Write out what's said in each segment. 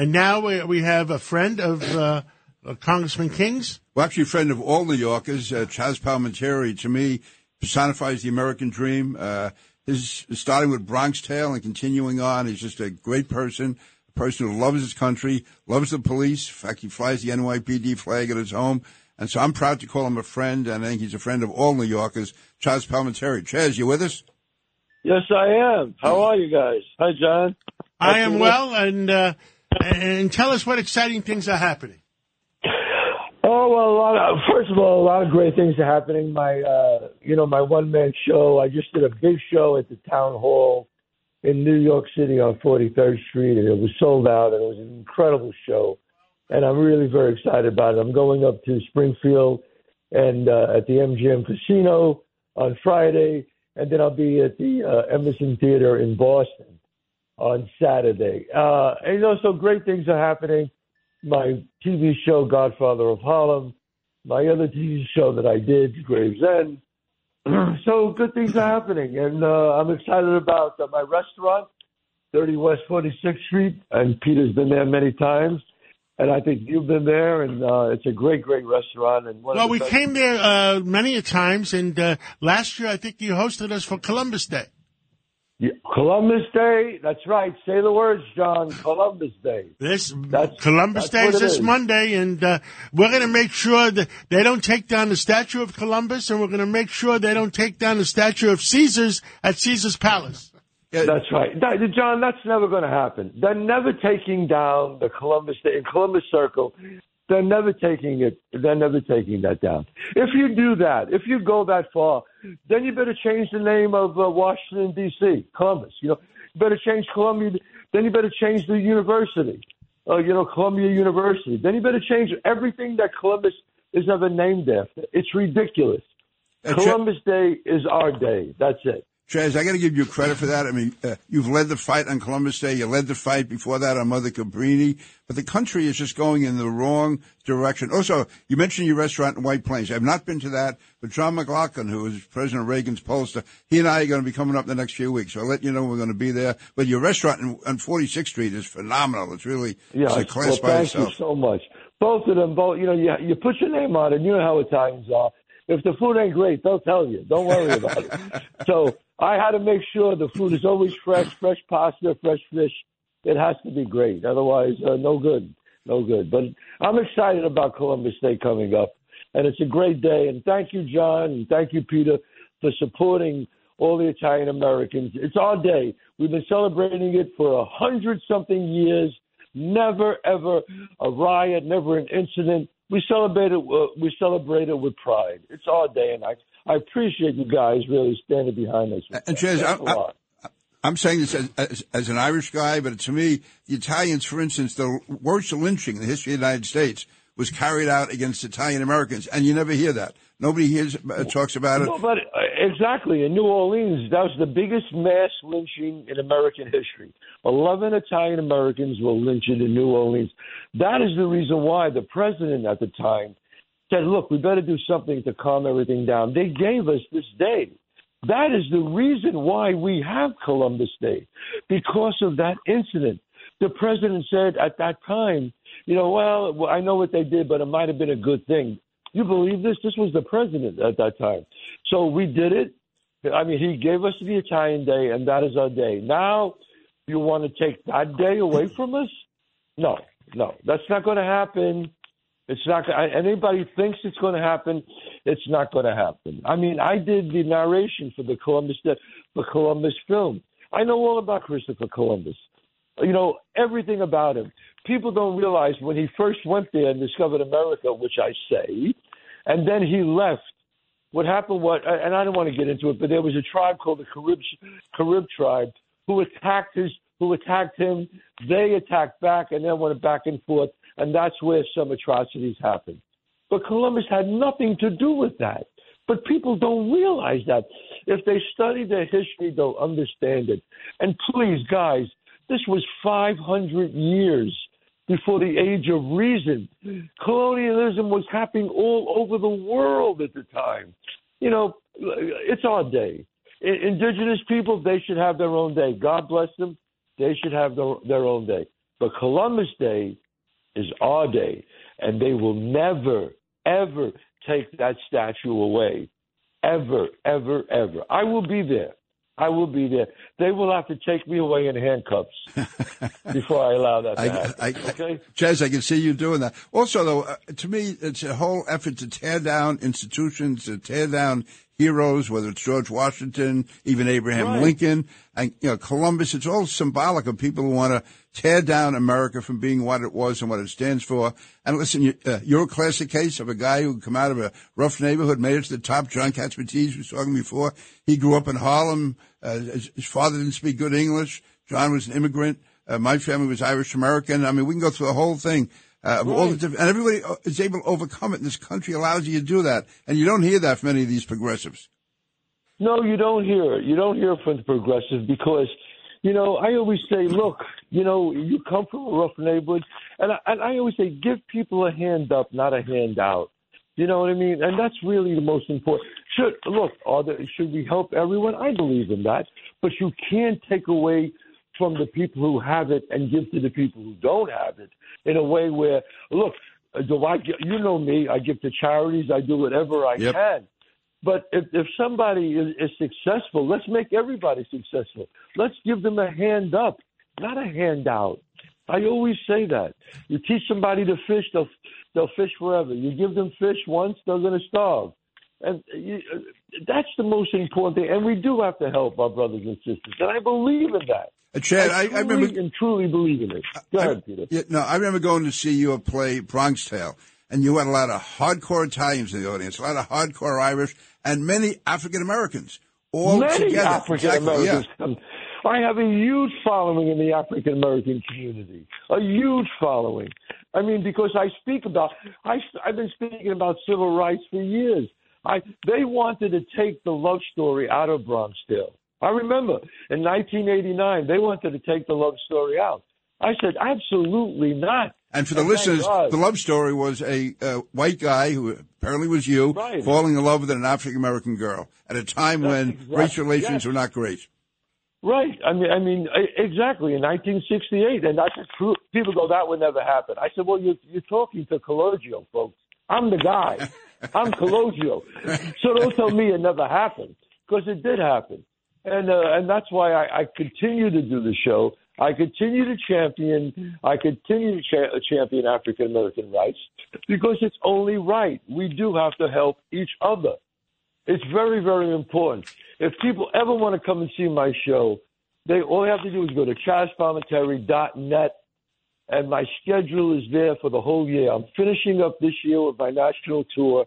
And now we, we have a friend of uh, uh, Congressman King's. Well, actually, a friend of all New Yorkers, uh, Chaz Palminteri, to me, personifies the American dream. Uh, his starting with Bronx Tale and continuing on, he's just a great person, a person who loves his country, loves the police. In fact, he flies the NYPD flag at his home. And so I'm proud to call him a friend, and I think he's a friend of all New Yorkers. Chaz Palminteri. Chaz, you with us? Yes, I am. How are you guys? Hi, John. I am well, and uh, and tell us what exciting things are happening. Oh well, a lot of, first of all, a lot of great things are happening. My, uh, you know, my one man show. I just did a big show at the town hall in New York City on 43rd Street, and it was sold out, and it was an incredible show. And I'm really very excited about it. I'm going up to Springfield and uh, at the MGM Casino on Friday, and then I'll be at the uh, Emerson Theater in Boston on Saturday. Uh, and you know, so great things are happening my TV show Godfather of Harlem, my other TV show that I did, Gravesend. so good things are happening, and uh, I'm excited about uh, my restaurant, 30 West 46th Street, and Peter's been there many times. And I think you've been there, and uh, it's a great, great restaurant. And well, we came there uh, many a times, and uh, last year I think you hosted us for Columbus Day. Yeah, Columbus Day. That's right. Say the words, John. Columbus Day. This that's, Columbus that's Day is this is. Monday, and uh, we're going to make sure that they don't take down the statue of Columbus, and we're going to make sure they don't take down the statue of Caesar's at Caesar's Palace. That's right, that, John. That's never going to happen. They're never taking down the Columbus Day in Columbus Circle. They're never taking it. They're never taking that down. If you do that, if you go that far, then you better change the name of uh, Washington D.C. Columbus. You know, you better change Columbia. Then you better change the university. Uh, you know, Columbia University. Then you better change everything that Columbus is ever named after. It's ridiculous. Columbus Day is our day. That's it. Chaz, I got to give you credit for that. I mean, uh, you've led the fight on Columbus Day. You led the fight before that on Mother Cabrini. But the country is just going in the wrong direction. Also, you mentioned your restaurant in White Plains. I have not been to that, but John McLaughlin, who is President Reagan's pollster, he and I are going to be coming up in the next few weeks. So I'll let you know we're going to be there. But your restaurant in, on 46th Street is phenomenal. It's really yeah, it's a class well, by thank itself. you so much. Both of them, both, you know, you, you put your name on it. You know how Italians are. If the food ain't great, they'll tell you. Don't worry about it. So I had to make sure the food is always fresh, fresh pasta, fresh fish. It has to be great. Otherwise, uh, no good. No good. But I'm excited about Columbus Day coming up. And it's a great day. And thank you, John, and thank you, Peter, for supporting all the Italian Americans. It's our day. We've been celebrating it for a hundred something years. Never, ever a riot, never an incident. We celebrate it. Uh, we celebrate it with pride. It's our day, and I I appreciate you guys really standing behind us. And Chaz, I, I'm saying this as, as, as, an Irish guy, but to me, the Italians, for instance, the worst lynching in the history of the United States was carried out against Italian Americans, and you never hear that. Nobody hears uh, talks about it. No, but uh, exactly in New Orleans, that was the biggest mass lynching in American history. Eleven Italian Americans were lynched in New Orleans. That is the reason why the president at the time said, look, we better do something to calm everything down. They gave us this day. That is the reason why we have Columbus Day, because of that incident. The president said at that time, you know, well, I know what they did, but it might have been a good thing. You believe this? This was the president at that time. So we did it. I mean, he gave us the Italian Day, and that is our day. Now, you want to take that day away from us? No, no, that's not going to happen. It's not. Anybody thinks it's going to happen, it's not going to happen. I mean, I did the narration for the Columbus the Columbus film. I know all about Christopher Columbus. You know everything about him. People don't realize when he first went there and discovered America, which I say, and then he left. What happened? What? And I don't want to get into it, but there was a tribe called the Carib Carib tribe who attacked his who attacked him. They attacked back, and then went back and forth and that's where some atrocities happen. But Columbus had nothing to do with that. But people don't realize that. If they study their history, they'll understand it. And please, guys, this was 500 years before the age of reason. Colonialism was happening all over the world at the time. You know, it's our day. Indigenous people, they should have their own day. God bless them. They should have their, their own day. But Columbus Day is our day, and they will never, ever take that statue away. Ever, ever, ever. I will be there. I will be there. They will have to take me away in handcuffs before I allow that to I, happen. I, okay? Chaz, I can see you doing that. Also, though, uh, to me, it's a whole effort to tear down institutions, to tear down heroes, whether it's George Washington, even Abraham Right. Lincoln, and you know Columbus. It's all symbolic of people who want to tear down America from being what it was and what it stands for. And listen, you, uh, you're a classic case of a guy who come out of a rough neighborhood, made it to the top. John Catsimatidis was talking before. He grew up in Harlem. Uh, his, his father didn't speak good English. John was an immigrant. Uh, my family was Irish American. I mean, we can go through the whole thing. Uh, of all the Right. and everybody uh, is able to overcome it. And this country allows you to do that, and you don't hear that from any of these progressives. No, you don't hear it. You don't hear from the progressives because, you know, I always say, look, you know, you come from a rough neighborhood, and I, and I always say, give people a hand up, not a handout. You know what I mean? And that's really the most important. Should look, are there, should we help everyone? I believe in that, but you can't take away from the people who have it and give to the people who don't have it in a way where, look, uh, do I? You know me. I give to charities. I do whatever I Yep. can. But if, if somebody is, is successful, let's make everybody successful. Let's give them a hand up, not a handout. I always say that. You teach somebody to fish, they'll they'll fish forever. You give them fish once, they're going to starve. And you, that's the most important thing. And we do have to help our brothers and sisters. And I believe in that. Uh, Chaz, I, I truly remember. and truly believe in it. Go I- ahead, Peter. Yeah, no, I remember going to see you play Bronx Tale, and you had a lot of hardcore Italians in the audience, a lot of hardcore Irish, and many African Americans all Many together. African Exactly, Americans yeah. I have a huge following in the African American community. A huge following. I mean, because I speak about, I, I've been speaking about civil rights for years. I, they wanted to take the love story out of Bronx Tale. I remember in 1989, they wanted to take the love story out. I said, absolutely not. And for the thank listeners, the love story was a uh, white guy who apparently was you Right. falling in love with an African American girl at a time That's when exact- race relations yes. were not great. Right. I mean, I mean, exactly. In 1968, and that's true. People go, that would never happen. I said, well, you're, you're talking to Calogero folks. I'm the guy. I'm Calogero. so don't tell me it never happened because it did happen, and uh, and that's why I, I continue to do the show. I continue to champion. I continue to cha- champion African American rights because it's only right. We do have to help each other. It's very, very important. If people ever want to come and see my show, they all they have to do is go to chazpalminteri.net, and my schedule is there for the whole year. I'm finishing up this year with my national tour,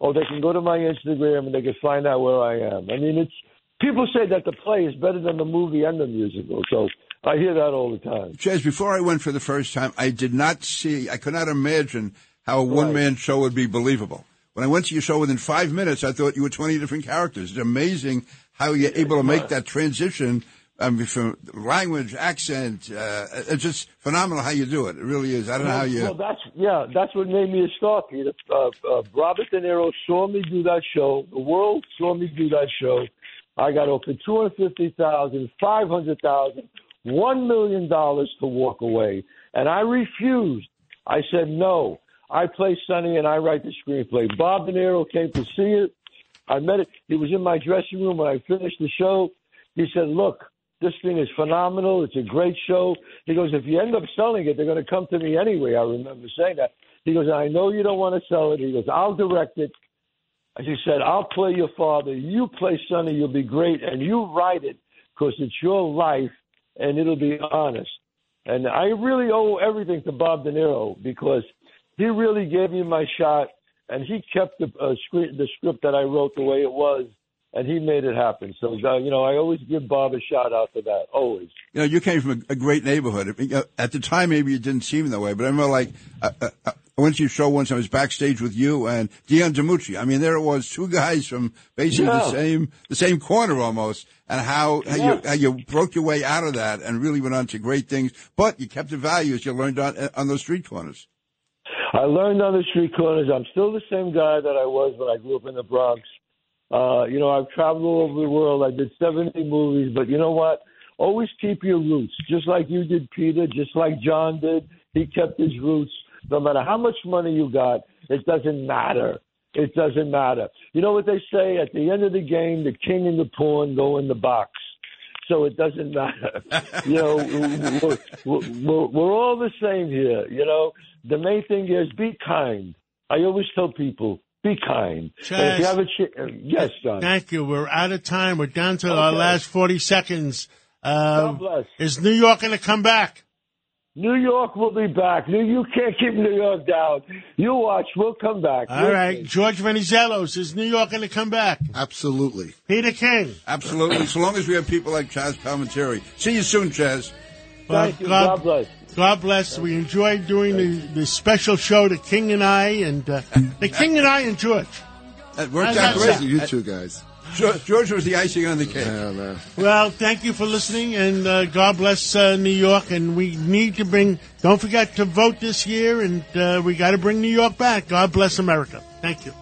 or they can go to my Instagram and they can find out where I am. I mean, it's people say that the play is better than the movie and the musical, so I hear that all the time. Chaz, before I went for the first time, I did not see, I could not imagine how a one man show would be believable. When I went to your show within five minutes, I thought you were 20 different characters. It's amazing how you're able to make that transition um, from language, accent. Uh, it's just phenomenal how you do it. It really is. I don't know how you. Well, that's yeah, that's what made me a star, Peter. Uh, uh, Robert De Niro saw me do that show. The world saw me do that show. I got offered two hundred fifty thousand, five hundred thousand, one million dollars to walk away, and I refused. I said no. I play Sonny and I write the screenplay. Bob De Niro came to see it. I met it. He was in my dressing room when I finished the show. He said, "Look, this thing is phenomenal. It's a great show." He goes, "If you end up selling it, they're going to come to me anyway." I remember saying that. He goes, "I know you don't want to sell it." He goes, "I'll direct it." He said, "I'll play your father. You play Sonny. You'll be great, and you write it because it's your life, and it'll be honest." And I really owe everything to Bob De Niro because he really gave me my shot, and he kept the uh, script, the script that I wrote the way it was, and he made it happen. So uh, you know, I always give Bob a shout out for that. Always. You know, you came from a, a great neighborhood. Uh, At the time, maybe it didn't seem that way, but I remember like uh, uh, uh, I went to your show once. I was backstage with you and Dion DiMucci. I mean, there it was, two guys from basically the same the same corner almost, and how how, Yeah. you, how you broke your way out of that and really went on to great things. But you kept the values you learned on on those street corners. I learned on the street corners. I'm still the same guy that I was when I grew up in the Bronx. Uh, you know, I've traveled all over the world. I did 70 movies, but you know what? Always keep your roots, just like you did, Peter, just like John did. He kept his roots. No matter how much money you got, it doesn't matter. It doesn't matter. You know what they say? At the end of the game, the king and the pawn go in the box. So it doesn't matter. you know, we're, we're, we're all the same here. You know, the main thing is be kind. I always tell people, be kind. Chaz, if you have a ch- yes, John. Thank you. We're out of time. We're down to our last 40 seconds. Uh, God bless. is New York going to come back? New York will be back. New, you can't keep New York down. You watch. We'll come back. All right. George Venizelos, is New York going to come back? Absolutely. Peter King. Absolutely. so long as we have people like Chaz Palminteri. See you soon, Chaz. Well, Thank you. God bless. God bless. We enjoyed doing the, the special show, The King and I, and uh, The King and I and George. That worked How's out that great. You two guys. George, George was the icing on the cake. Yeah, man. Well, thank you for listening, and uh, God bless uh, New York. And we need to bring, don't forget to vote this year, and uh, we got to bring New York back. God bless America. Thank you.